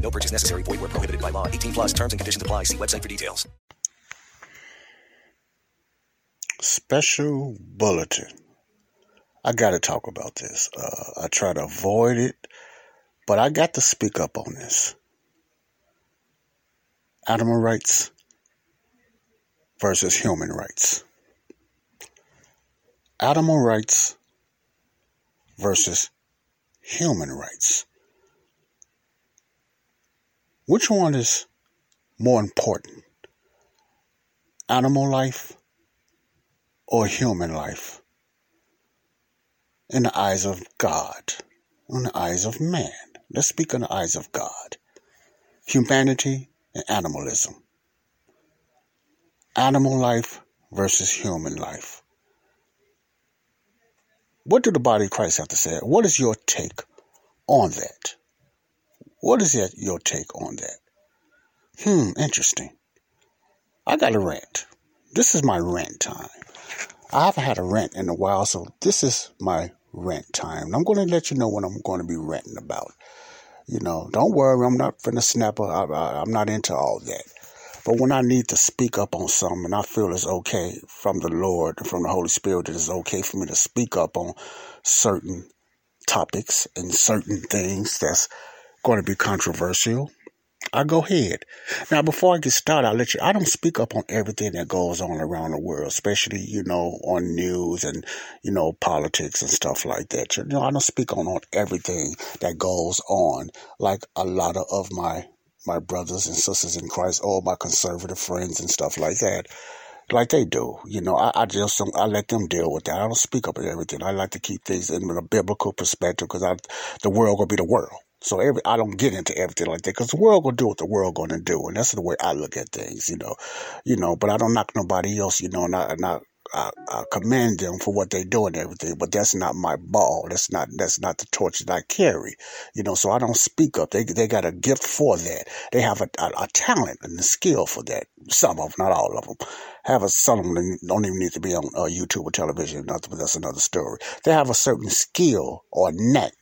No purchase necessary. Void where prohibited by law. 18 plus terms and conditions apply. See website for details. Special bulletin. I got to talk about this. Uh, I try to avoid it, but I got to speak up on this. Animal rights versus human rights. Animal rights versus human rights. Which one is more important? Animal life or human life? In the eyes of God, in the eyes of man. Let's speak in the eyes of God. Humanity and animalism. Animal life versus human life. What do the body of Christ have to say? What is your take on that? What is your take on that? Hmm, interesting. I got a rant. This is my rant time. I haven't had a rant in a while, so this is my rant time. And I'm going to let you know what I'm going to be ranting about. You know, don't worry, I'm not finna snap. I, I'm not into all that. But when I need to speak up on something and I feel it's okay from the Lord and from the Holy Spirit that it's okay for me to speak up on certain topics and certain things that's going to be controversial, I go ahead. Now, before I get started, I'll let you, I don't speak up on everything that goes on around the world, especially, you know, on news and, you know, politics and stuff like that. You know, I don't speak on, on everything that goes on like a lot of, my, my brothers and sisters in Christ, all my conservative friends and stuff like that like they do. You know, I, I just don't, I let them deal with that. I don't speak up on everything. I like to keep things in a biblical perspective because the world will be the world. So every I don't get into everything like that because the world gonna do what the world gonna do, and that's the way I look at things, you know, you know. But I don't knock nobody else, you know, and I, I, I, I commend them for what they do and everything. But that's not my ball. That's not that's not the torch that I carry, you know. So I don't speak up. They they got a gift for that. They have a, a, a talent and a skill for that. Some of them, not all of them, have a some of them don't even need to be on uh, YouTube or television. Nothing, but that's another story. They have a certain skill or knack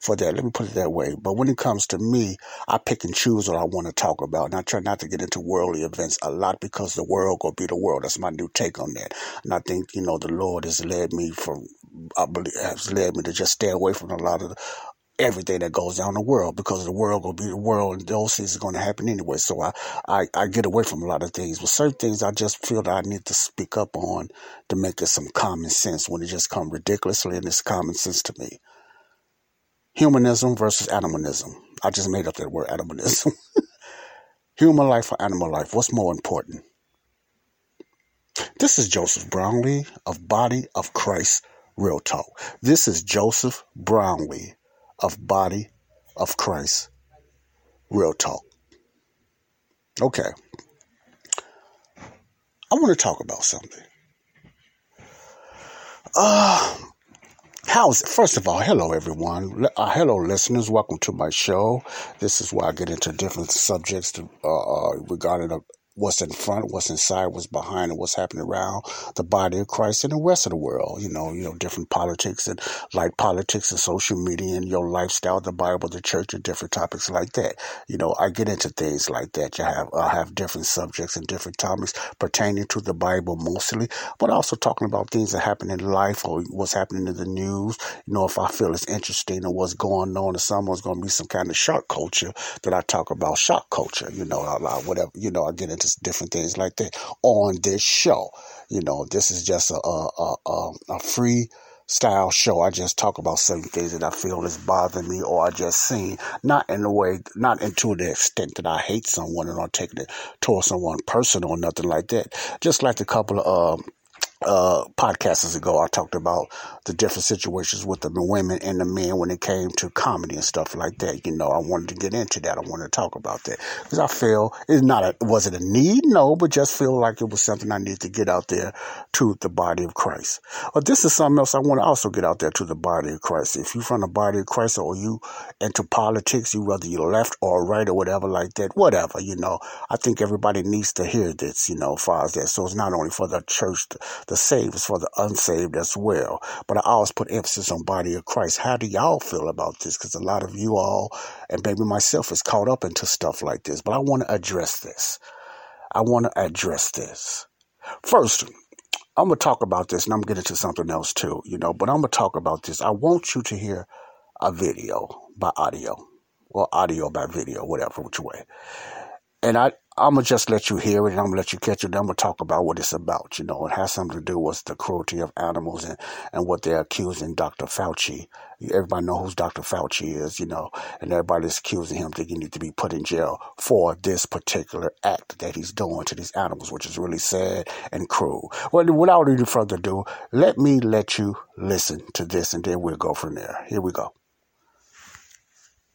for that. Let me put it that way. But when it comes to me, I pick and choose what I want to talk about. And I try not to get into worldly events a lot because the world will be the world. That's my new take on that. And I think, you know, the Lord has led me from, I believe, has led me to just stay away from a lot of the, everything that goes on in the world because the world will be the world and those things are going to happen anyway. So I, I, I get away from a lot of things. But certain things I just feel that I need to speak up on to make it some common sense when it just come ridiculously and it's common sense to me. Humanism versus animalism. I just made up that word, animalism. Human life or animal life? What's more important? This is Joseph Brownlee of Body of Christ Real Talk. This is Joseph Brownlee of Body of Christ Real Talk. Okay. I want to talk about something. Uh, How's it? First of all, hello everyone. Uh, hello listeners. Welcome to my show. This is where I get into different subjects to, uh, uh, regarding a, what's in front, what's inside, what's behind, and what's happening around the body of Christ and the rest of the world. You know, you know, different politics and like politics and social media and your lifestyle, the Bible, the church, and different topics like that. You know, I get into things like that. You have I have different subjects and different topics pertaining to the Bible mostly, but also talking about things that happen in life or what's happening in the news. You know, if I feel it's interesting or what's going on, or someone's going to be some kind of shock culture that I talk about shock culture. You know, whatever. You know, I get into different things like that on this show. You know, this is just a a, a, a free style show. I just talk about certain things that I feel is bothering me or I just seen, not in a way, not into the extent that I hate someone and I'm taking it towards someone personal or nothing like that. Just like a couple of, um, uh, podcasts ago, I talked about the different situations with the women and the men when it came to comedy and stuff like that. You know, I wanted to get into that. I wanted to talk about that because I feel it's not a, was it a need? No, but just feel like it was something I needed to get out there to the body of Christ. But this is something else I want to also get out there to the body of Christ. If you're from the body of Christ or you into politics, you whether you're left or right or whatever like that, whatever, you know, I think everybody needs to hear this, you know, as far as that. So it's not only for the church, the saved, is for the unsaved as well. But I always put emphasis on body of Christ. How do y'all feel about this? Because a lot of you all, and maybe myself, is caught up into stuff like this. But I want to address this. I want to address this. First, I'm going to talk about this, and I'm getting to something else too, you know, but I'm going to talk about this. I want you to hear a video by audio, or audio by video, whatever, which way. And I, I'm gonna just let you hear it, and I'm gonna let you catch it. Then I'm gonna talk about what it's about. You know, it has something to do with the cruelty of animals and and what they're accusing Dr. Fauci. Everybody know who Dr. Fauci is, you know, and everybody's accusing him that he need to be put in jail for this particular act that he's doing to these animals, which is really sad and cruel. Well, without any further ado, let me let you listen to this, and then we'll go from there. Here we go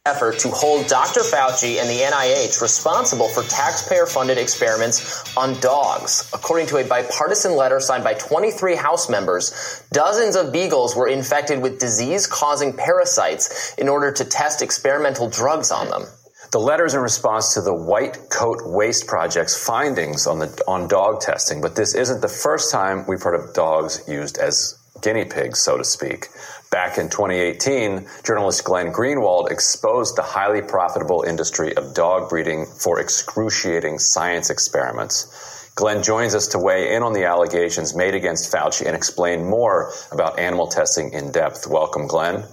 effort to hold Dr. Fauci and the NIH responsible for taxpayer funded experiments on dogs. According to a bipartisan letter signed by 23 House members, dozens of beagles were infected with disease causing parasites in order to test experimental drugs on them. The letter is in response to the White Coat Waste Project's findings on the on dog testing, but this isn't the first time we've heard of dogs used as guinea pigs, so to speak. Back in 2018, journalist Glenn Greenwald exposed the highly profitable industry of dog breeding for excruciating science experiments. Glenn joins us to weigh in on the allegations made against Fauci and explain more about animal testing in depth. Welcome, Glenn.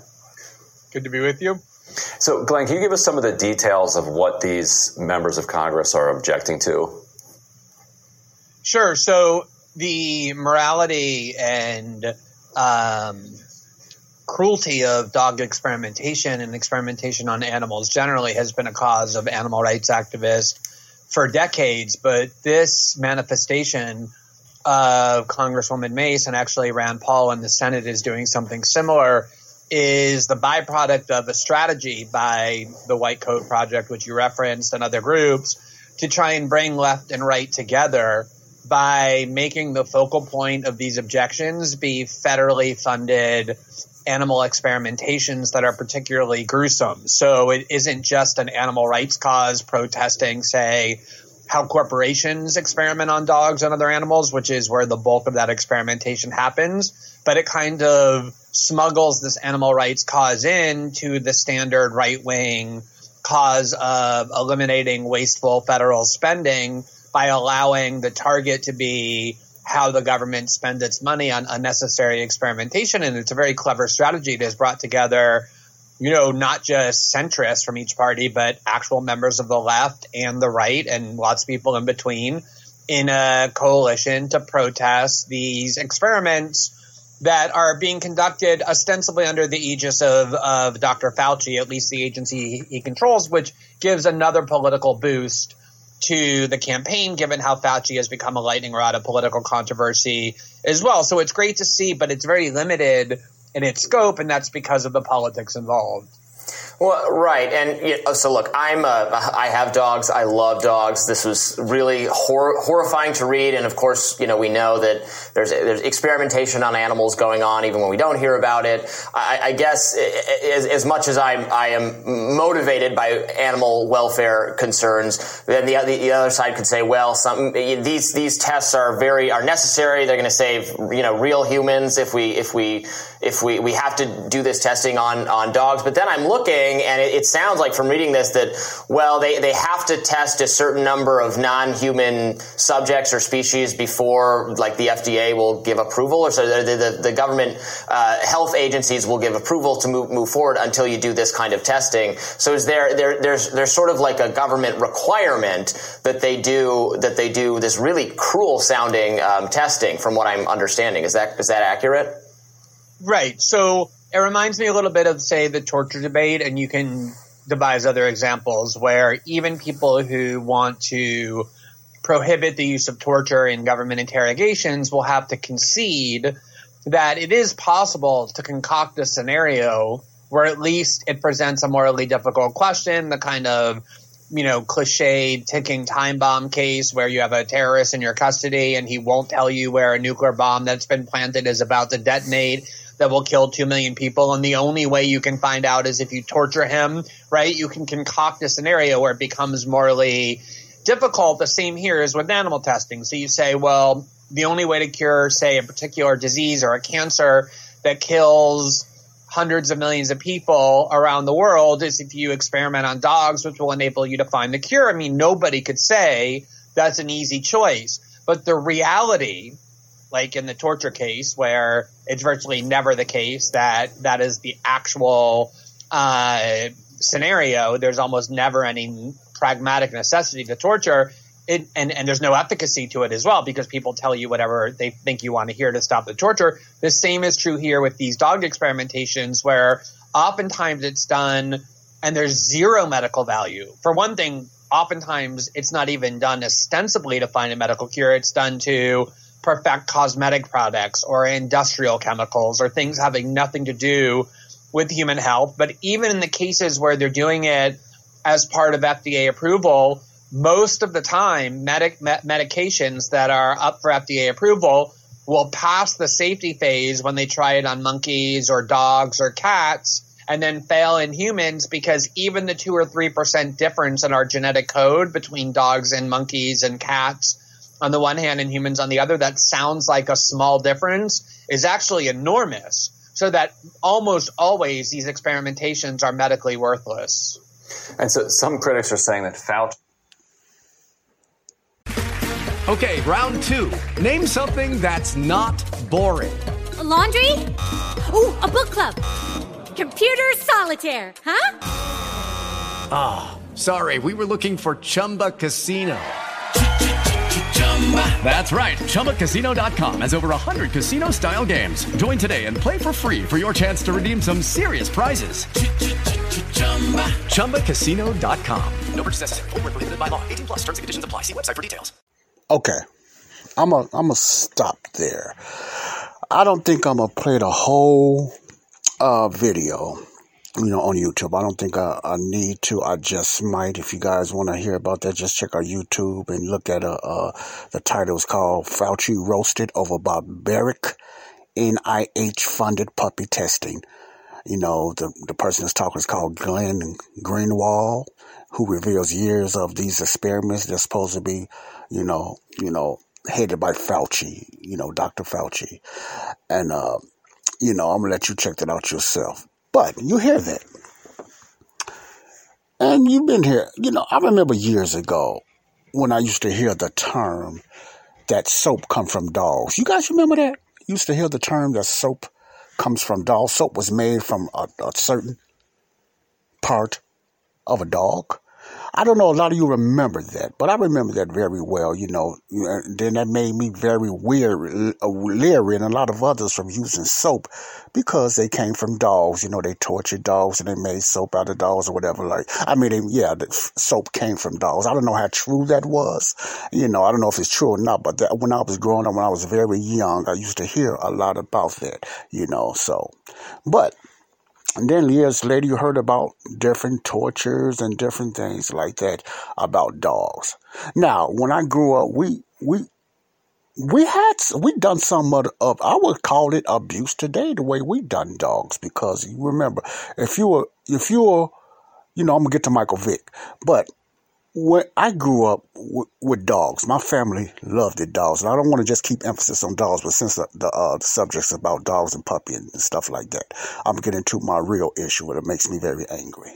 Good to be with you. So, Glenn, can you give us some of the details of what these members of Congress are objecting to? Sure. So, the morality and um, cruelty of dog experimentation and experimentation on animals generally has been a cause of animal rights activists for decades. But this manifestation of Congresswoman Mace and actually Rand Paul in the Senate is doing something similar is the byproduct of a strategy by the White Coat Project, which you referenced, and other groups to try and bring left and right together by making the focal point of these objections be federally funded animal experimentations that are particularly gruesome. So it isn't just an animal rights cause protesting, say, how corporations experiment on dogs and other animals, which is where the bulk of that experimentation happens, but it kind of smuggles this animal rights cause in to the standard right wing cause of eliminating wasteful federal spending by allowing the target to be how the government spends its money on unnecessary experimentation. And it's a very clever strategy that has brought together, you know, not just centrists from each party, but actual members of the left and the right and lots of people in between in a coalition to protest these experiments that are being conducted ostensibly under the aegis of, of Dr. Fauci, at least the agency he controls, which gives another political boost to the campaign, given how Fauci has become a lightning rod of political controversy as well. So it's great to see, but it's very limited in its scope, and that's because of the politics involved. Well, right, and so look, I'm a, I have dogs. I love dogs. This was really hor- horrifying to read, and of course, you know, we know that there's there's experimentation on animals going on, even when we don't hear about it. I, I guess as, as, much as I'm I am motivated by animal welfare concerns, then the, the, the other side could say, well, some these these tests are very are necessary. They're going to save you know real humans if we if we if we, we have to do this testing on, on dogs. But then I'm looking and it, it, sounds like from reading this that, well, they, they have to test a certain number of non-human subjects or species before like the FDA will give approval or so the, the, the government uh, health agencies will give approval to move, move forward until you do this kind of testing. So is there, there, there's, there's sort of like a government requirement that they do, that they do this really cruel sounding um, testing from what I'm understanding. Is that, is that accurate? Right. So it reminds me a little bit of, say, the torture debate, and you can devise other examples where even people who want to prohibit the use of torture in government interrogations will have to concede that it is possible to concoct a scenario where at least it presents a morally difficult question, the kind of you know, cliched ticking time bomb case where you have a terrorist in your custody and he won't tell you where a nuclear bomb that's been planted is about to detonate that will kill 2 million people. And the only way you can find out is if you torture him, right? You can concoct a scenario where it becomes morally difficult. The same here is with animal testing. So you say, well, the only way to cure, say, a particular disease or a cancer that kills hundreds of millions of people around the world is if you experiment on dogs, which will enable you to find the cure. I mean, nobody could say that's an easy choice. But the reality, like in the torture case, where it's virtually never the case that that is the actual uh, scenario, there's almost never any pragmatic necessity to torture it, and, and there's no efficacy to it as well because people tell you whatever they think you want to hear to stop the torture. The same is true here with these dog experimentations where oftentimes it's done and there's zero medical value. For one thing, oftentimes it's not even done ostensibly to find a medical cure. It's done to perfect cosmetic products or industrial chemicals or things having nothing to do with human health. But even in the cases where they're doing it as part of FDA approval, most of the time, medic, medications that are up for FDA approval will pass the safety phase when they try it on monkeys or dogs or cats and then fail in humans because even the two or three percent difference in our genetic code between dogs and monkeys and cats on the one hand and humans on the other, that sounds like a small difference, is actually enormous. So that almost always these experimentations are medically worthless. And so some critics are saying that Fauci Okay, round two. Name something that's not boring. A laundry? Ooh, a book club. Computer solitaire, huh? Ah, oh, sorry, we were looking for Chumba Casino. That's right. ChumbaCasino.com has over 100 casino style games. Join today and play for free for your chance to redeem some serious prizes. ChumbaCasino.com. No purchase necessary. Full prohibited by law. 18 plus terms and conditions apply. See website for details. Okay, I'm a I'm a stop there. I don't think I'm gonna play the whole uh, video, you know, on YouTube. I don't think I, I need to. I just might. If you guys want to hear about that, just check our YouTube and look at uh, uh the title is called Fauci roasted over barbaric NIH funded puppy testing. You know, the the person that's talking is called Glenn Greenwald, who reveals years of these experiments that's supposed to be you know, you know, headed by Fauci, you know, Dr. Fauci. And, uh, you know, I'm going to let you check that out yourself. But you hear that. And you've been here, you know, I remember years ago when I used to hear the term that soap come from dogs. You guys remember that? Used to hear the term that soap comes from dogs. Soap was made from a, a certain part of a dog. I don't know, a lot of you remember that, but I remember that very well, you know. Then that made me very weird, uh, leery, and a lot of others from using soap because they came from dogs. You know, they tortured dogs and they made soap out of dogs or whatever. Like, I mean, they, yeah, the soap came from dogs. I don't know how true that was. You know, I don't know if it's true or not, but that, when I was growing up, when I was very young, I used to hear a lot about that, you know, so. But and then years later, you heard about different tortures and different things like that about dogs. Now, when I grew up, we we we had we done some of, of I would call it abuse today the way we done dogs because you remember if you were if you were you know I'm gonna get to Michael Vick, but when I grew up with dogs, my family loved the dogs, and I don't want to just keep emphasis on dogs, but since the the, uh, the subject's about dogs and puppy and stuff like that, I'm getting to my real issue, and it makes me very angry.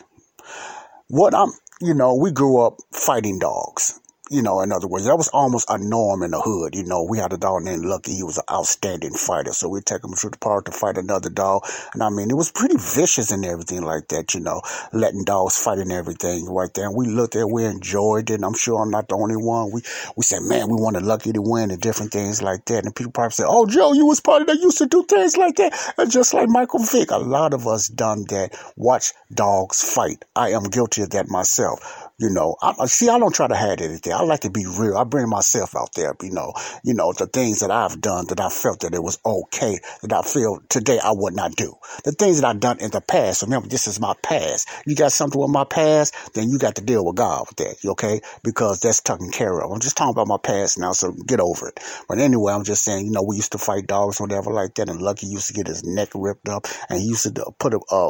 What I'm, you know, we grew up fighting dogs you know, in other words, that was almost a norm in the hood. You know, we had a dog named Lucky. He was an outstanding fighter. So we'd take him to the park to fight another dog. And I mean, it was pretty vicious and everything like that, you know, letting dogs fight and everything right there. And we looked at it, we enjoyed it. And I'm sure I'm not the only one. We, we said, man, we wanted Lucky to win and different things like that. And people probably said, oh, Joe, you was part of that used to do things like that. And just like Michael Vick, a lot of us done that. Watch dogs fight. I am guilty of that myself You know, I, see, I don't try to hide anything. I like to be real. I bring myself out there. You know, you know the things that I've done that I felt that it was okay that I feel today I would not do. The things that I've done in the past. Remember, this is my past. You got something with my past, then you got to deal with God with that. Okay? Because that's taken care of. I'm just talking about my past now, so get over it. But anyway, I'm just saying, you know, we used to fight dogs, or whatever like that, and Lucky used to get his neck ripped up, and he used to put a uh,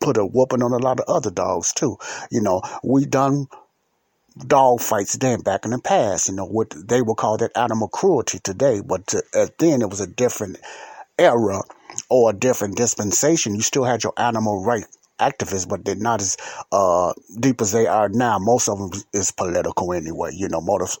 put a whooping on a lot of other dogs too. You know, we done dog fights then back in the past. You know, what they would call that animal cruelty today, but to, at then it was a different era or a different dispensation. You still had your animal right activists, but they're not as uh, deep as they are now. Most of them is political anyway. You know, most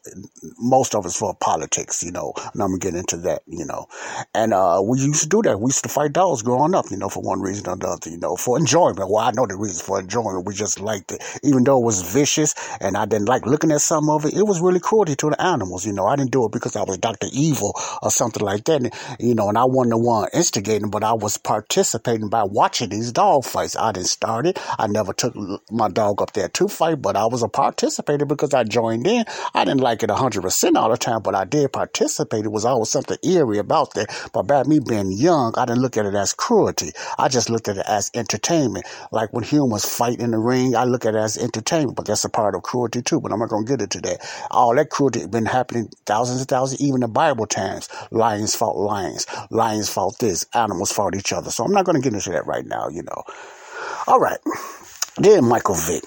most of it's for politics. You know, and I'm gonna get into that. You know, and uh, we used to do that. We used to fight dogs growing up. You know, for one reason or another. You know, for enjoyment. Well, I know the reason for enjoyment. We just liked it, even though it was vicious, and I didn't like looking at some of it. It was really cruelty to the animals. You know, I didn't do it because I was Doctor Evil or something like that. And, you know, and I wasn't the one instigating, but I was participating by watching these dog fights. I didn't start it. I never took my dog up there to fight, but I was a participator because I joined in. I didn't like it 100% all the time, but I did participate. It was always something eerie about that. But by me being young, I didn't look at it as cruelty. I just looked at it as entertainment. Like when humans fight in the ring, I look at it as entertainment, but that's a part of cruelty too. But I'm not going to get into that. All that cruelty been happening thousands and thousands, even in Bible times. Lions fought lions. Lions fought this. Animals fought each other. So I'm not going to get into that right now, you know. All right. Then Michael Vick.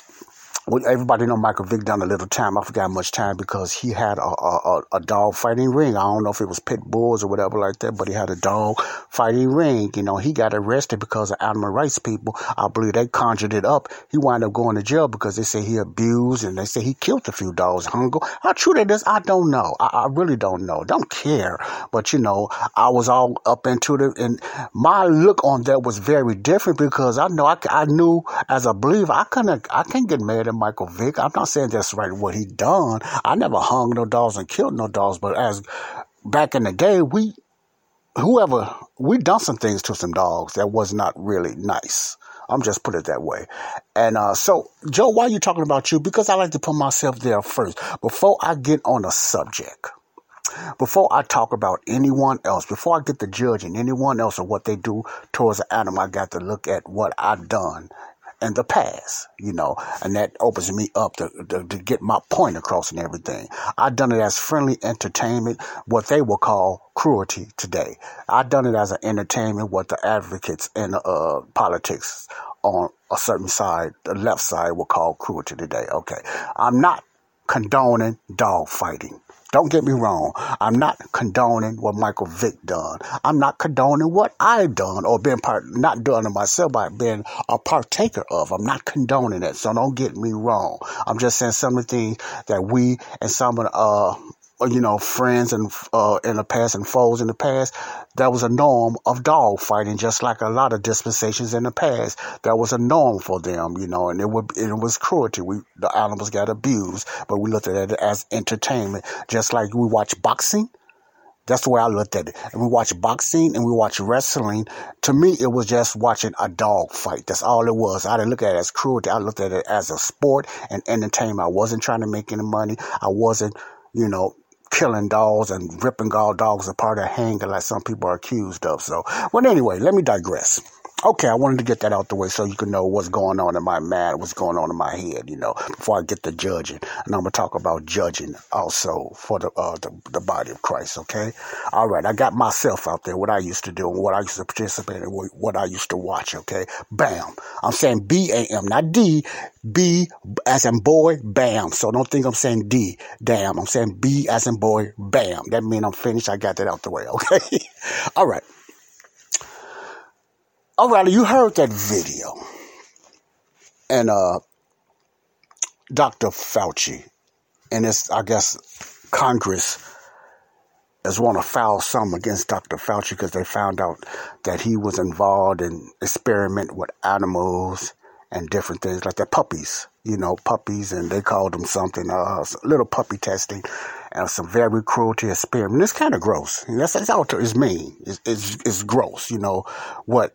Everybody know Michael Vick done a little time. I forgot much time because he had a, a, a- dog fighting ring. I don't know if it was pit bulls or whatever like that, but he had a dog fighting ring. You know, he got arrested because of animal rights people. I believe they conjured it up. He wound up going to jail because they say he abused and they say he killed a few dogs. Hungry. How true that is, I don't know. I, I really don't know. Don't care. But you know, I was all up into it, and my look on that was very different because I know I, I knew as a believer I couldn't I can't get mad at Michael Vick. I'm not saying that's right what he done. I never hung no dogs and killed no dogs, but as back in the day, we whoever we done some things to some dogs that was not really nice. I'm just put it that way. And uh, so, Joe, why are you talking about you? Because I like to put myself there first before I get on a subject. Before I talk about anyone else, before I get to judging anyone else or what they do towards an animal, I got to look at what I've done in the past, you know, and that opens me up to, to, to get my point across and everything. I done it as friendly entertainment, what they will call cruelty today. I done it as an entertainment, what the advocates in uh, politics on a certain side, the left side, will call cruelty today. Okay, I'm not condoning dog fighting. Don't get me wrong. I'm not condoning what Michael Vick done. I'm not condoning what I've done or been part, not done it myself, but been a partaker of. I'm not condoning it. So don't get me wrong. I'm just saying some of the things that we and some of the, uh, you know, friends and uh, in the past and foes in the past, that was a norm of dog fighting, just like a lot of dispensations in the past. That was a norm for them, you know, and it would it was cruelty. We the animals got abused, but we looked at it as entertainment, just like we watch boxing. That's the way I looked at it. And we watch boxing and we watch wrestling. To me, it was just watching a dog fight. That's all it was. I didn't look at it as cruelty. I looked at it as a sport and entertainment. I wasn't trying to make any money. I wasn't, you know, killing dogs and ripping all dogs apart or hanging like some people are accused of. So, but anyway, let me digress. Okay, I wanted to get that out the way so you can know what's going on in my mind, what's going on in my head, you know, before I get to judging. And I'm gonna talk about judging also for the uh, the, the body of Christ. Okay, all right. I got myself out there, what I used to do, and what I used to participate in, what what I used to watch. Okay, bam. I'm saying B A M, not D. B as in boy, bam. So don't think I'm saying D, damn. I'm saying B as in boy, bam. That means I'm finished. I got that out the way. Okay, all right. All right, you heard that video. And uh Dr. Fauci and it's I guess Congress has want to file some against Dr. Fauci because they found out that he was involved in experiment with animals and different things like that puppies, you know, puppies, and they called them something, uh, little puppy testing, and some very cruelty experiment. It's kind of gross. And that's, that's it's mean. It's, it's, it's gross, you know, what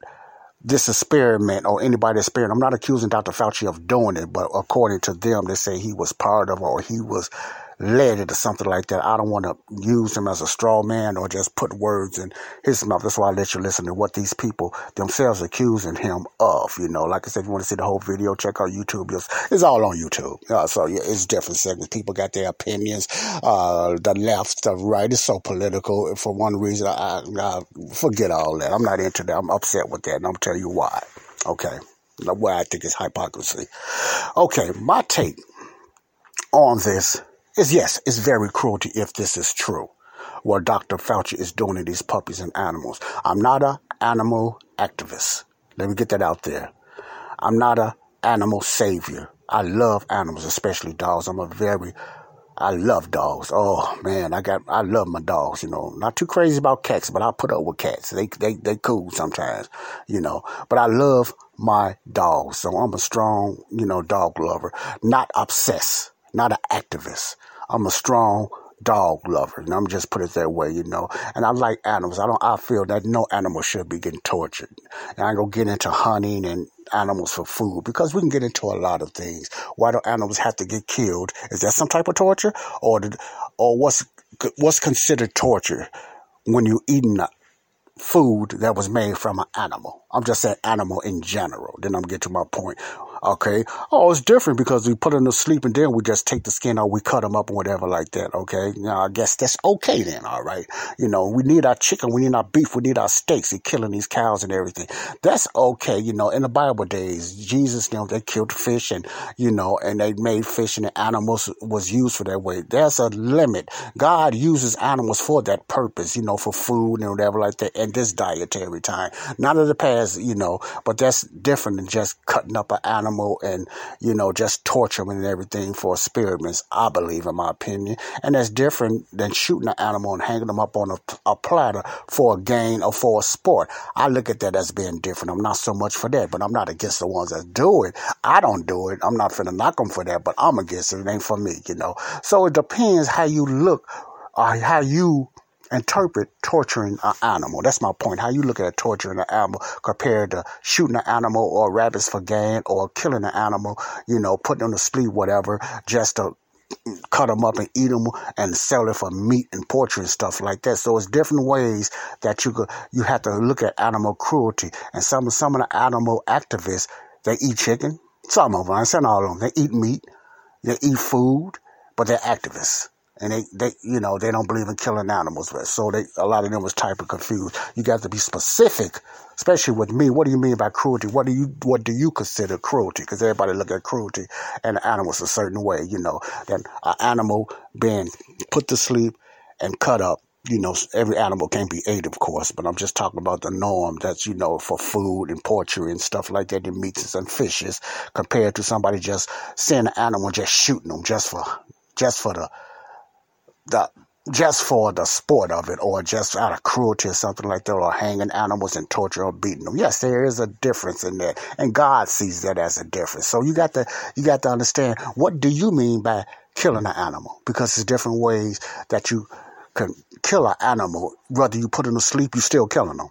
this experiment or anybody experiment. I'm not accusing Dr. Fauci of doing it, but according to them, they say he was part of or he was led into something like that. I don't want to use him as a straw man or just put words in his mouth. That's why I let you listen to what these people themselves are accusing him of. You know, like I said, if you want to see the whole video, check out YouTube. It's all on YouTube. Uh, so yeah, it's different segments. People got their opinions. Uh, the left, the right is so political. For one reason, I, I forget all that. I'm not into that. I'm upset with that, and I'm telling you why. Okay. Why I think it's hypocrisy. Okay, my take on this is yes, it's very cruelty if this is true. What Dr. Fauci is doing to these puppies and animals. I'm not a animal activist. Let me get that out there. I'm not a animal savior. I love animals, especially dogs. I'm a very I love dogs. Oh man, I got I love my dogs, you know. Not too crazy about cats, but I put up with cats. They they they cool sometimes, you know. But I love my dogs. So I'm a strong, you know, dog lover. Not obsessed not an activist. I'm a strong dog lover, and I'm just put it that way, you know. And I like animals. I don't. I feel that no animal should be getting tortured. And I go get into hunting and animals for food because we can get into a lot of things. Why do animals have to get killed? Is that some type of torture, or did, or what's what's considered torture when you're eating food that was made from an animal? I'm just saying animal in general. Then I'm get to my point. Okay. Oh, it's different because we put them to sleep and then we just take the skin out, we cut them up or whatever like that. Okay. Now I guess that's okay then. All right. You know, we need our chicken, we need our beef, we need our steaks. They're killing these cows and everything. That's okay. You know, in the Bible days, Jesus, you know, they killed fish and, you know, and they made fish and the animals was used for that way. There's a limit. God uses animals for that purpose, you know, for food and whatever like that and this dietary time. not of the past, you know, but that's different than just cutting up an animal and, you know, just torture them and everything for experiments, I believe, in my opinion. And that's different than shooting an animal and hanging them up on a, a platter for a gain or for a sport. I look at that as being different. I'm not so much for that, but I'm not against the ones that do it. I don't do it. I'm not finna knock them for that, but I'm against it. It ain't for me, you know. So it depends how you look or how you interpret torturing an animal. That's my point. How you look at torturing an animal compared to shooting an animal or rabbits for gain or killing an animal, you know, putting them to sleep, whatever, just to cut them up and eat them and sell it for meat and poultry and stuff like that. So it's different ways that you could, you have to look at animal cruelty. And some some of the animal activists they eat chicken. Some of them, I said all of them, they eat meat, they eat food, but they're activists and they, they, you know, they don't believe in killing animals. So they, a lot of them was type of confused. You got to be specific, especially with me. What do you mean by cruelty? What do you, what do you consider cruelty? Because everybody look at cruelty and animals a certain way, you know, that an animal being put to sleep and cut up. You know, every animal can't be ate, of course, but I'm just talking about the norm that's, you know, for food and poultry and stuff like that, the meats and fishes, compared to somebody just seeing an animal just shooting them just for, just for the, the just for the sport of it or just out of cruelty or something like that or hanging animals and torture or beating them. Yes, there is a difference in that. And God sees that as a difference. So you got to you got to understand what do you mean by killing an animal? Because there's different ways that you can kill an animal. Whether you put them to sleep, you're still killing them.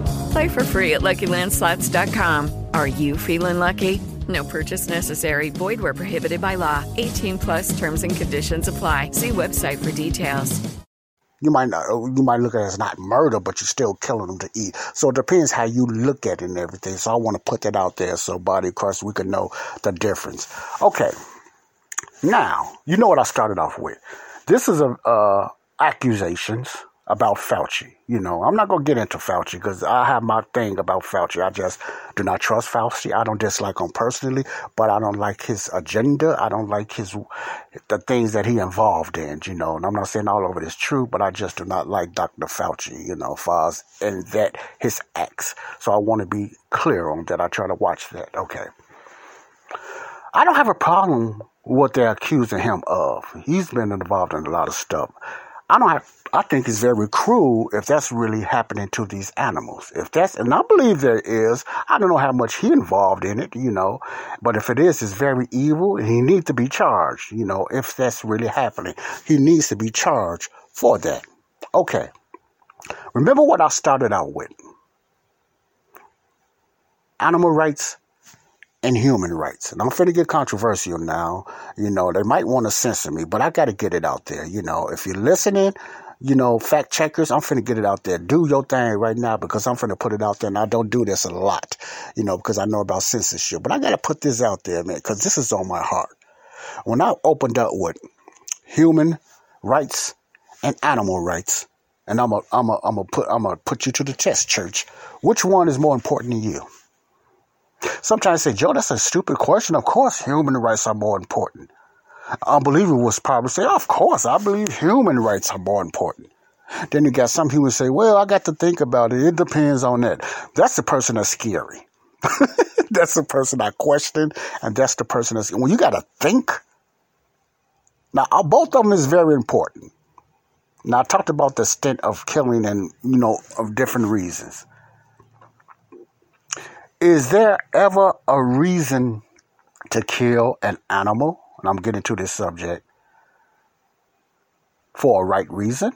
Play for free at LuckyLandSlots.com. Are you feeling lucky? No purchase necessary. Void where prohibited by law. 18 plus terms and conditions apply. See website for details. You might not, you might look at it as not murder, but you're still killing them to eat. So it depends how you look at it and everything. So I want to put that out there so body across we can know the difference. Okay. Now, you know what I started off with. This is a, uh, accusations about Fauci. You know, I'm not going to get into Fauci because I have my thing about Fauci. I just do not trust Fauci. I don't dislike him personally, but I don't like his agenda. I don't like his the things that he involved in. You know, and I'm not saying all of it is true, but I just do not like Dr. Fauci. You know, far and that his acts. So I want to be clear on that. I try to watch that. Okay. I don't have a problem what they're accusing him of. He's been involved in a lot of stuff. I don't have, I think it's very cruel if that's really happening to these animals. If that's, and I believe there is, I don't know how much he involved in it, you know, but if it is, it's very evil and he needs to be charged, you know, if that's really happening. He needs to be charged for that. Okay. Remember what I started out with. Animal rights and human rights. And I'm finna get controversial now. You know, they might want to censor me, but I got to get it out there. You know, if you're listening, you know, fact checkers, I'm finna get it out there. Do your thing right now because I'm finna put it out there. And I don't do this a lot, you know, because I know about censorship. But I got to put this out there, man, because this is on my heart. When I opened up with human rights and animal rights, and I'm a, I'm a, I'm a put, I'm gonna put you to the test, church. Which one is more important to you? Sometimes I say, Joe, that's a stupid question. Of course, human rights are more important. Unbeliever was probably say, of course, I believe human rights are more important. Then you got some people say, well, I got to think about it. It depends on that. That's the person that's scary. that's the person I question, and that's the person that's when you got to think. Now, uh, both of them is very important. Now, I talked about the stint of killing and you know of different reasons. Is there ever a reason to kill an animal? And I'm getting to this subject for a right reason.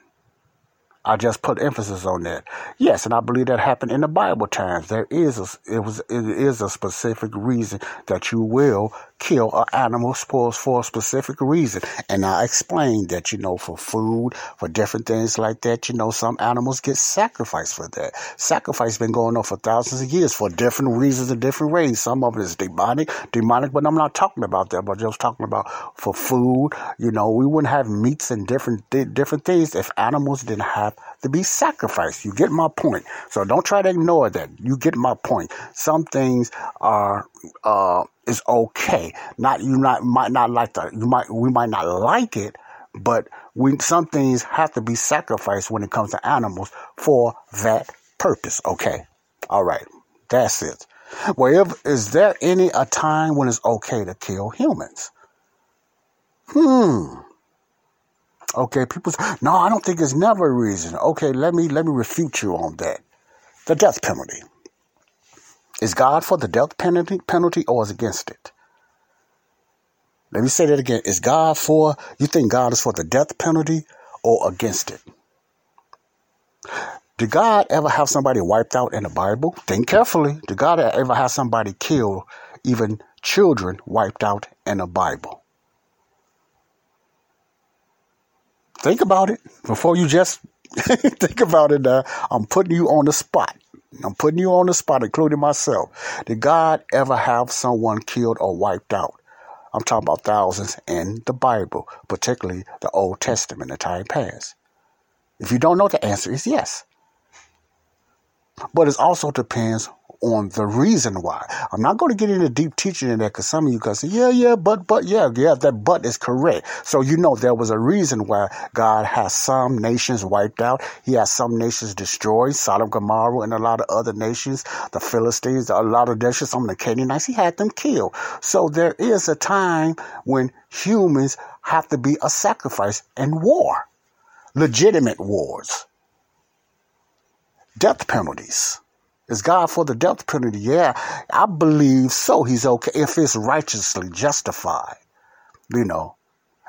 I just put emphasis on that. Yes, and I believe that happened in the Bible times. There is a, it was it is a specific reason that you will kill an animal for, for a specific reason. And I explained that, you know, for food, for different things like that, you know, some animals get sacrificed for that. Sacrifice been going on for thousands of years for different reasons and different ways. Some of it is demonic, demonic, but I'm not talking about that, but just talking about for food. You know, we wouldn't have meats and different, different things if animals didn't have to be sacrificed. You get my point. So don't try to ignore that. You get my point. Some things are, uh, is okay. Not you not might not like the you might we might not like it, but we some things have to be sacrificed when it comes to animals for that purpose. Okay, all right, that's it. Well, if, is there any a time when it's okay to kill humans? Hmm. Okay, people say, no, I don't think it's never a reason. Okay, let me let me refute you on that. The death penalty. Is God for the death penalty, penalty or is against it? Let me say that again. Is God for, you think God is for the death penalty or against it? Did God ever have somebody wiped out in the Bible? Think carefully. Did God ever have somebody killed, even children wiped out in the Bible? Think about it before you just think about it. Now. I'm putting you on the spot. I'm putting you on the spot, including myself. Did God ever have someone killed or wiped out? I'm talking about thousands in the Bible, particularly the Old Testament, the time past. If you don't know, the answer is yes. But it also depends on the reason why. I'm not going to get into deep teaching in that because some of you guys say, yeah, yeah, but, but, yeah, yeah, that but is correct. So you know there was a reason why God has some nations wiped out. He has some nations destroyed, Sodom, Gomorrah, and a lot of other nations, the Philistines, a lot of nations, some of the Canaanites, he had them killed. So there is a time when humans have to be a sacrifice in war, legitimate wars, death penalties. Is God for the death penalty? Yeah, I believe so. He's okay if it's righteously justified. You know,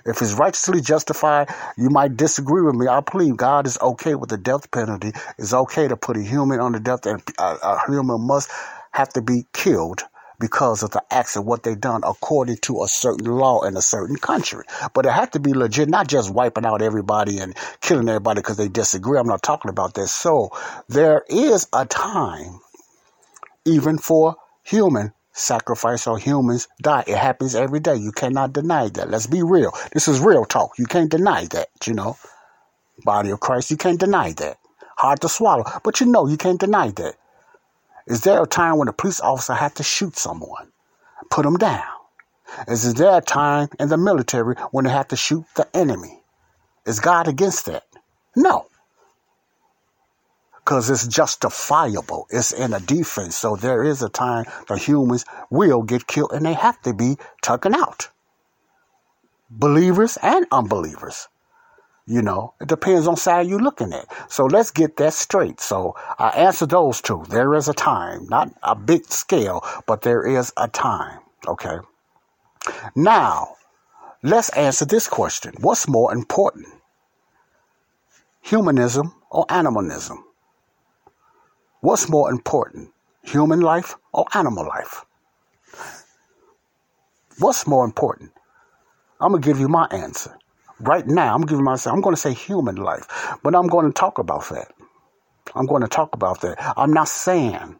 if it's righteously justified, you might disagree with me. I believe God is okay with the death penalty. It's okay to put a human on the death, and a, a human must have to be killed because of the acts of what they've done according to a certain law in a certain country. But it had to be legit, not just wiping out everybody and killing everybody because they disagree. I'm not talking about this. So there is a time, even for human sacrifice or humans die. It happens every day. You cannot deny that. Let's be real. This is real talk. You can't deny that, you know. body of Christ. You can't deny that. Hard to swallow, but you know you can't deny that. Is there a time when a police officer had to shoot someone, put them down? Is there a time in the military when they have to shoot the enemy? Is God against that? No. Because it's justifiable. It's in a defense. So there is a time the humans will get killed and they have to be taken out. Believers and unbelievers. You know, it depends on side you're looking at. So let's get that straight. So I answer those two. There is a time, not a big scale, but there is a time. Okay. Now, let's answer this question. What's more important? Humanism or animalism? What's more important? Human life or animal life? What's more important? I'm going to give you my answer right now, I'm giving myself, I'm going to say human life, but I'm going to talk about that. I'm going to talk about that. I'm not saying,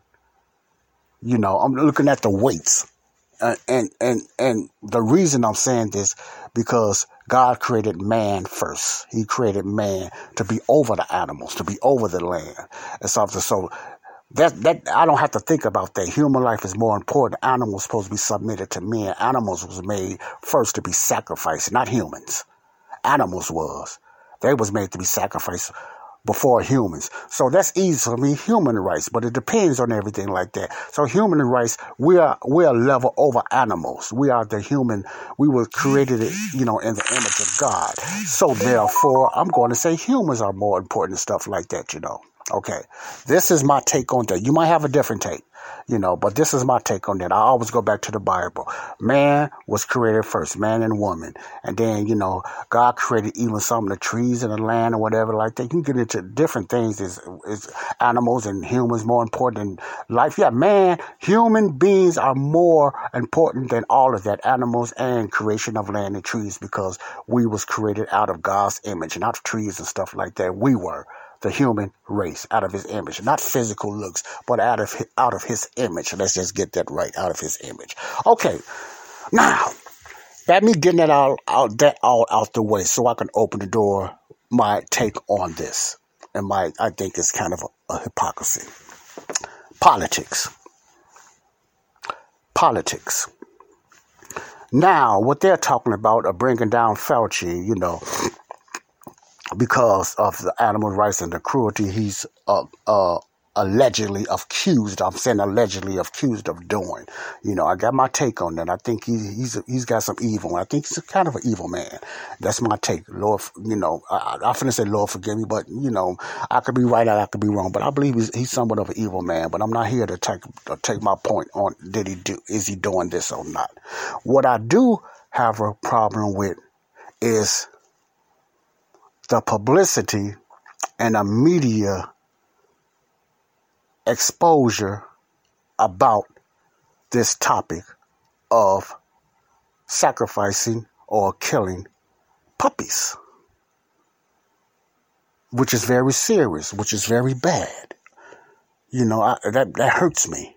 you know, I'm looking at the weights. Uh, and and and the reason I'm saying this because God created man first. He created man to be over the animals, to be over the land, and something. So that that I don't have to think about that. Human life is more important. Animals supposed to be submitted to men. Animals was made first to be sacrificed, not humans animals was. They was made to be sacrificed before humans. So that's easy for me, human rights, but it depends on everything like that. So human rights, we are we are level over animals. We are the human. We were created, you know, in the image of God. So therefore, I'm going to say humans are more important stuff like that. You know. Okay, this is my take on that. You might have a different take you know, but this is my take on that. I always go back to the Bible. Man was created first, man and woman. And then, you know, God created even some of the trees and the land or whatever like that. You can get into different things. Is is animals and humans more important than life? Yeah, man, human beings are more important than all of that. Animals and creation of land and trees because we was created out of God's image, not trees and stuff like that. We were the human race out of his image, not physical looks, but out of his, out of his image. Let's just get that right, out of his image. Okay, now that me getting that all out that all out the way, so I can open the door. My take on this, and my I think it's kind of a, a hypocrisy. Politics. Politics. Now, what they're talking about are bringing down Fauci, you know, because of the animal rights and the cruelty he's uh, uh, allegedly accused. I'm saying allegedly accused of doing. You know, I got my take on that. I think he, he's he's got some evil. I think he's kind of an evil man. That's my take. Lord, you know, I, I finna say Lord forgive me, but you know, I could be right or I could be wrong. But I believe he's, he's somewhat of an evil man. But I'm not here to take to take my point on did he do is he doing this or not. What I do have a problem with is the publicity and the media exposure about this topic of sacrificing or killing puppies, which is very serious, which is very bad. You know, I, that, that hurts me.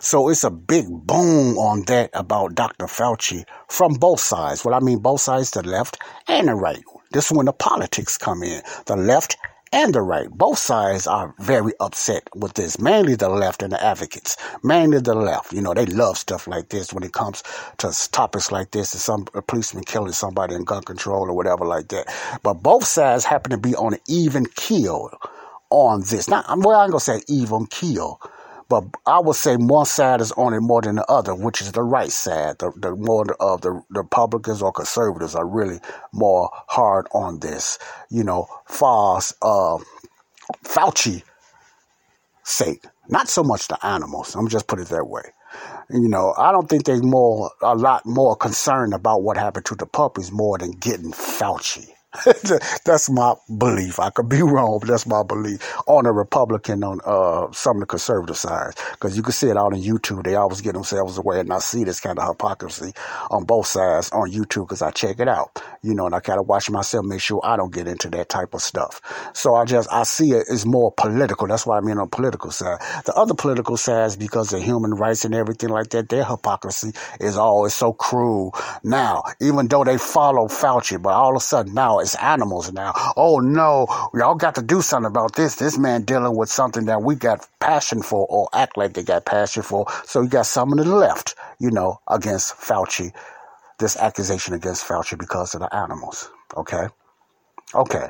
So it's a big boom on that about Dr. Fauci from both sides. What I mean, both sides, the left and the right. This is when the politics come in. The left and the right. Both sides are very upset with this. Mainly the left and the advocates. Mainly the left. You know, they love stuff like this when it comes to topics like this and some a policeman killing somebody in gun control or whatever like that. But both sides happen to be on an even keel on this. Not, well, I'm gonna say even keel but I would say one side is on it more than the other, which is the right side. The, the more of the, the Republicans or conservatives are really more hard on this. You know, far uh, Fauci sake, not so much the animals. I'm just put it that way. You know, I don't think they're more a lot more concerned about what happened to the puppies more than getting Fauci. that's my belief. I could be wrong, but that's my belief on the Republican, on uh, some of the conservative sides. Because you can see it out on YouTube. They always get themselves away, and I see this kind of hypocrisy on both sides on YouTube because I check it out. You know, and I kind of watch myself, make sure I don't get into that type of stuff. So I just, I see it as more political. That's what I mean on political side. The other political sides, because of human rights and everything like that, their hypocrisy is always so cruel. Now, even though they follow Fauci, but all of a sudden now it's animals now. Oh no, y'all got to do something about this. This man dealing with something that we got passion for or act like they got passion for. So you got some of the left, you know, against Fauci, this accusation against Fauci because of the animals. Okay. Okay.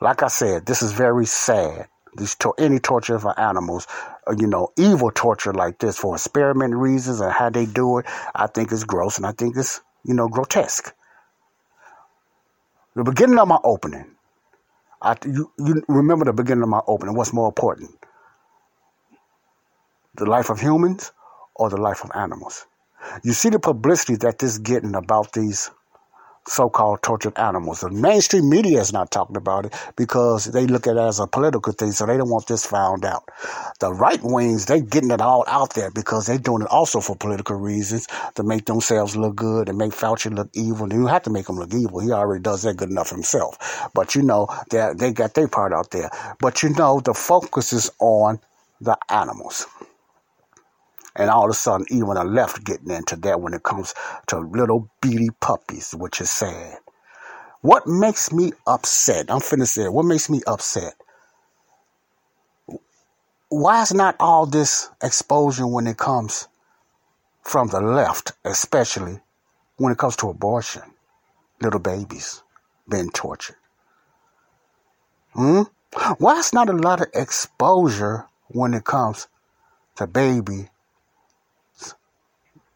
Like I said, this is very sad. These to- any torture for animals, uh, you know, evil torture like this for experiment reasons and how they do it, I think is gross and I think it's, you know, grotesque. The beginning of my opening, I, you, you remember the beginning of my opening. What's more important? The life of humans or the life of animals? You see the publicity that this getting about these so-called tortured animals. The mainstream media is not talking about it because they look at it as a political thing, so they don't want this found out. The right wings, they're getting it all out there because they're doing it also for political reasons to make themselves look good and make Fauci look evil. You have to make him look evil. He already does that good enough himself. But you know, they got their part out there. But you know, the focus is on the animals. And all of a sudden, even the left getting into that when it comes to little beagle puppies, which is sad. What makes me upset? I'm finna say it. What makes me upset? Why is not all this exposure when it comes from the left, especially when it comes to abortion? Little babies being tortured. Hmm? Why is not a lot of exposure when it comes to baby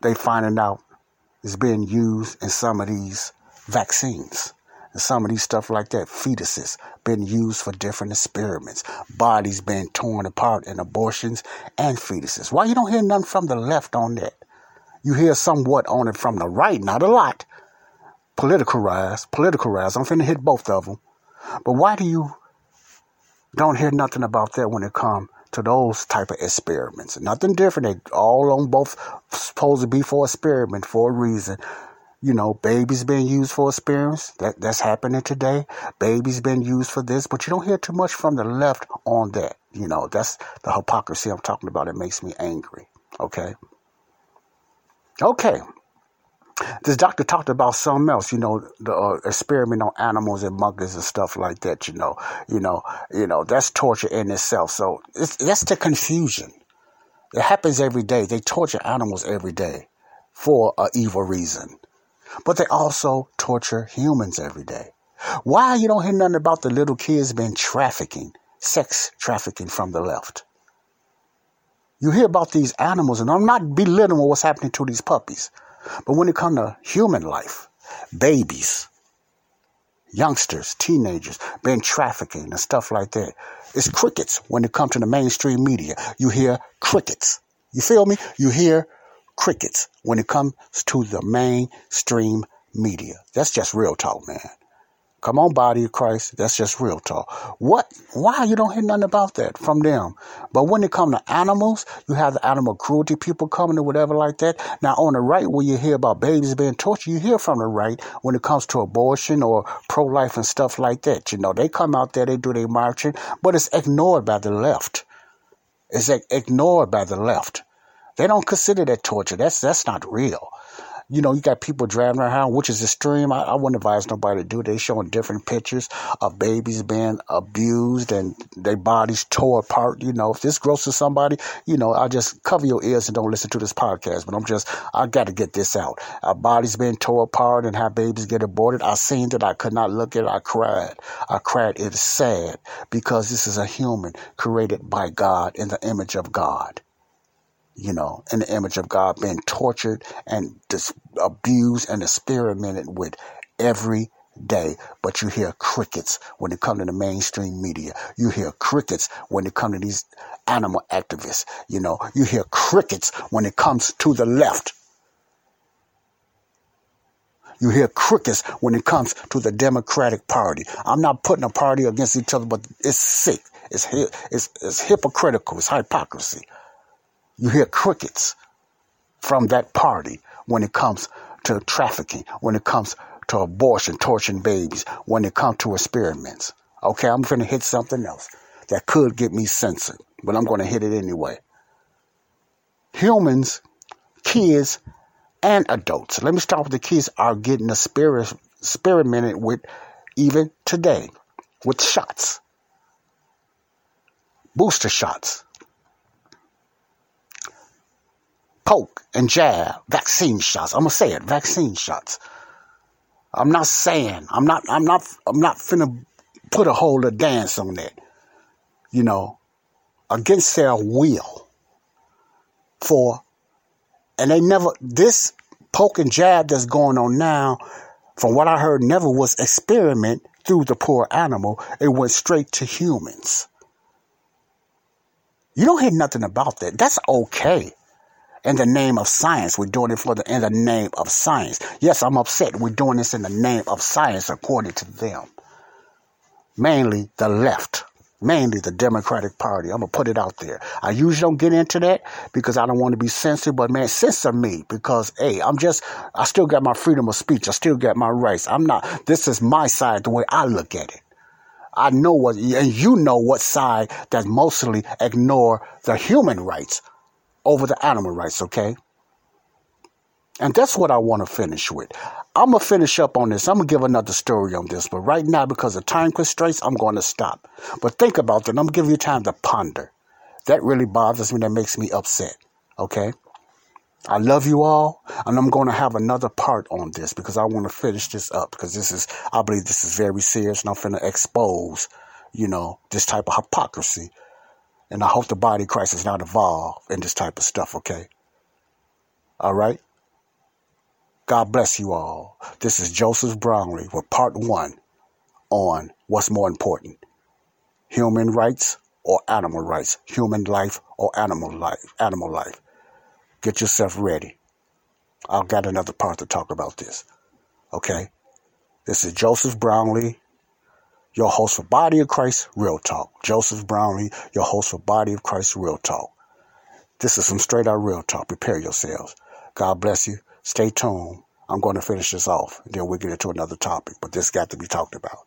they finding out is being used in some of these vaccines and some of these stuff like that. Fetuses being used for different experiments, bodies being torn apart in abortions and fetuses. Why you don't hear nothing from the left on that? You hear somewhat on it from the right, not a lot. Political rise, political rise. I'm finna hit both of them. But why do you don't hear nothing about that when it comes to those type of experiments. Nothing different. They all on both supposed to be for experiment for a reason. You know, babies being used for experiments. That that's happening today. Babies being used for this, but you don't hear too much from the left on that. You know, that's the hypocrisy I'm talking about. It makes me angry. Okay. Okay. This doctor talked about something else, you know, the uh, experiment on animals and monkeys and stuff like that. You know, you know, you know, that's torture in itself. So it's, that's the confusion. It happens every day. They torture animals every day for an evil reason, but they also torture humans every day. Why you don't hear nothing about the little kids being trafficking, sex trafficking from the left? You hear about these animals, and I'm not belittling what's happening to these puppies. But when it comes to human life, babies, youngsters, teenagers being trafficking and stuff like that, it's crickets when it comes to the mainstream media. You hear crickets. You feel me? You hear crickets when it comes to the mainstream media. That's just real talk, man. Come on, body of Christ. That's just real talk. What? Why you don't hear nothing about that from them? But when it come to animals, you have the animal cruelty people coming or whatever like that. Now on the right, where you hear about babies being tortured, you hear from the right when it comes to abortion or pro-life and stuff like that. You know, they come out there, they do their marching, but it's ignored by the left. It's ignored by the left. They don't consider that torture. That's that's not real you know, you got people driving around, which is extreme. I, I wouldn't advise nobody to do. It. They showing different pictures of babies being abused and their bodies tore apart. You know, if this grosses somebody, you know, I just cover your ears and don't listen to this podcast. But I'm just, I got to get this out. Our bodies being tore apart and how babies get aborted. I seen that. I could not look at it. I cried. I cried. It is sad because this is a human created by God in the image of God you know, in the image of God, being tortured and dis- abused and experimented with every day. But you hear crickets when it comes to the mainstream media. You hear crickets when it comes to these animal activists. You know, you hear crickets when it comes to the left. You hear crickets when it comes to the Democratic Party. I'm not putting a party against each other, but it's sick. It's, it's, it's hypocritical. It's hypocrisy. You hear crickets from that party when it comes to trafficking, when it comes to abortion, torturing babies, when it comes to experiments. Okay, I'm going to hit something else that could get me censored, but I'm going to hit it anyway. Humans, kids, and adults. Let me start with the kids are getting experimented with even today with shots, booster shots, poke and jab, vaccine shots. I'm gonna say it, vaccine shots. I'm not saying I'm not I'm not I'm not finna put a hold of dance on that. You know, against their will. For and they never this poke and jab that's going on now, from what I heard, never was experiment through the poor animal. It went straight to humans. You don't hear nothing about that. That's okay in the name of science. We're doing it for the in the name of science. Yes, I'm upset. We're doing this in the name of science according to them. Mainly the left. Mainly the Democratic Party. I'm gonna put it out there. I usually don't get into that because I don't want to be censored, but man, censor me because hey, I'm just I still got my freedom of speech. I still got my rights. I'm not this is my side the way I look at it. I know what and you know what side that mostly ignore the human rights over the animal rights, okay? And that's what I want to finish with. I'm going to finish up on this. I'm going to give another story on this. But right now, because of time constraints, I'm going to stop. But think about that. I'm going to give you time to ponder. That really bothers me. That makes me upset. Okay? I love you all. And I'm going to have another part on this because I want to finish this up because this is, I believe this is very serious and I'm going to expose, you know, this type of hypocrisy. And I hope the body of Christ is not involved in this type of stuff. Okay? All right? God bless you all. This is Joseph Brownlee with part one on what's more important human rights or animal rights, human life or animal life, animal life. Get yourself ready. I've got another part to talk about this. Okay? This is Joseph Brownlee, your host for Body of Christ Real Talk. Joseph Brownlee, your host for Body of Christ Real Talk. This is some straight out real talk. Prepare yourselves. God bless you. Stay tuned. I'm going to finish this off. and Then we'll get into another topic, but this got to be talked about.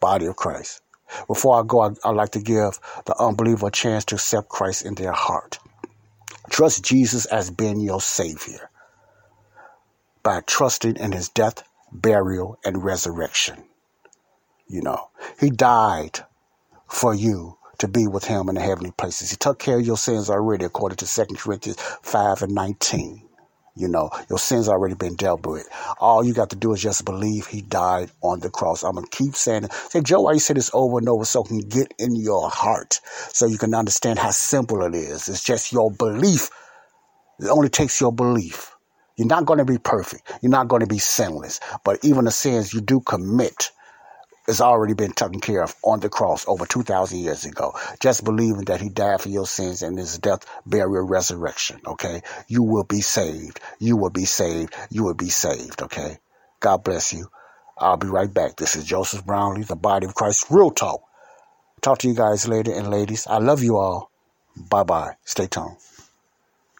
Body of Christ. Before I go, I, I'd like to give the unbeliever a chance to accept Christ in their heart. Trust Jesus as being your Savior by trusting in His death, burial, and resurrection. You know, He died for you to be with Him in the heavenly places. He took care of your sins already, according to 2 Corinthians 5 and 19. You know, your sins already been dealt with. All you got to do is just believe he died on the cross. I'm to keep saying it. Say, Joe, why you say this over and over so it can get in your heart so you can understand how simple it is. It's just your belief. It only takes your belief. You're not going to be perfect. You're not going to be sinless. But even the sins you do commit, has already been taken care of on the cross over 2,000 years ago. Just believing that he died for your sins and his death, burial, resurrection, okay? You will be saved. You will be saved. You will be saved, okay? God bless you. I'll be right back. This is Joseph Brownlee, the body of Christ, real talk. Talk to you guys later and ladies. I love you all. Bye bye. Stay tuned.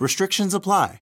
Restrictions apply.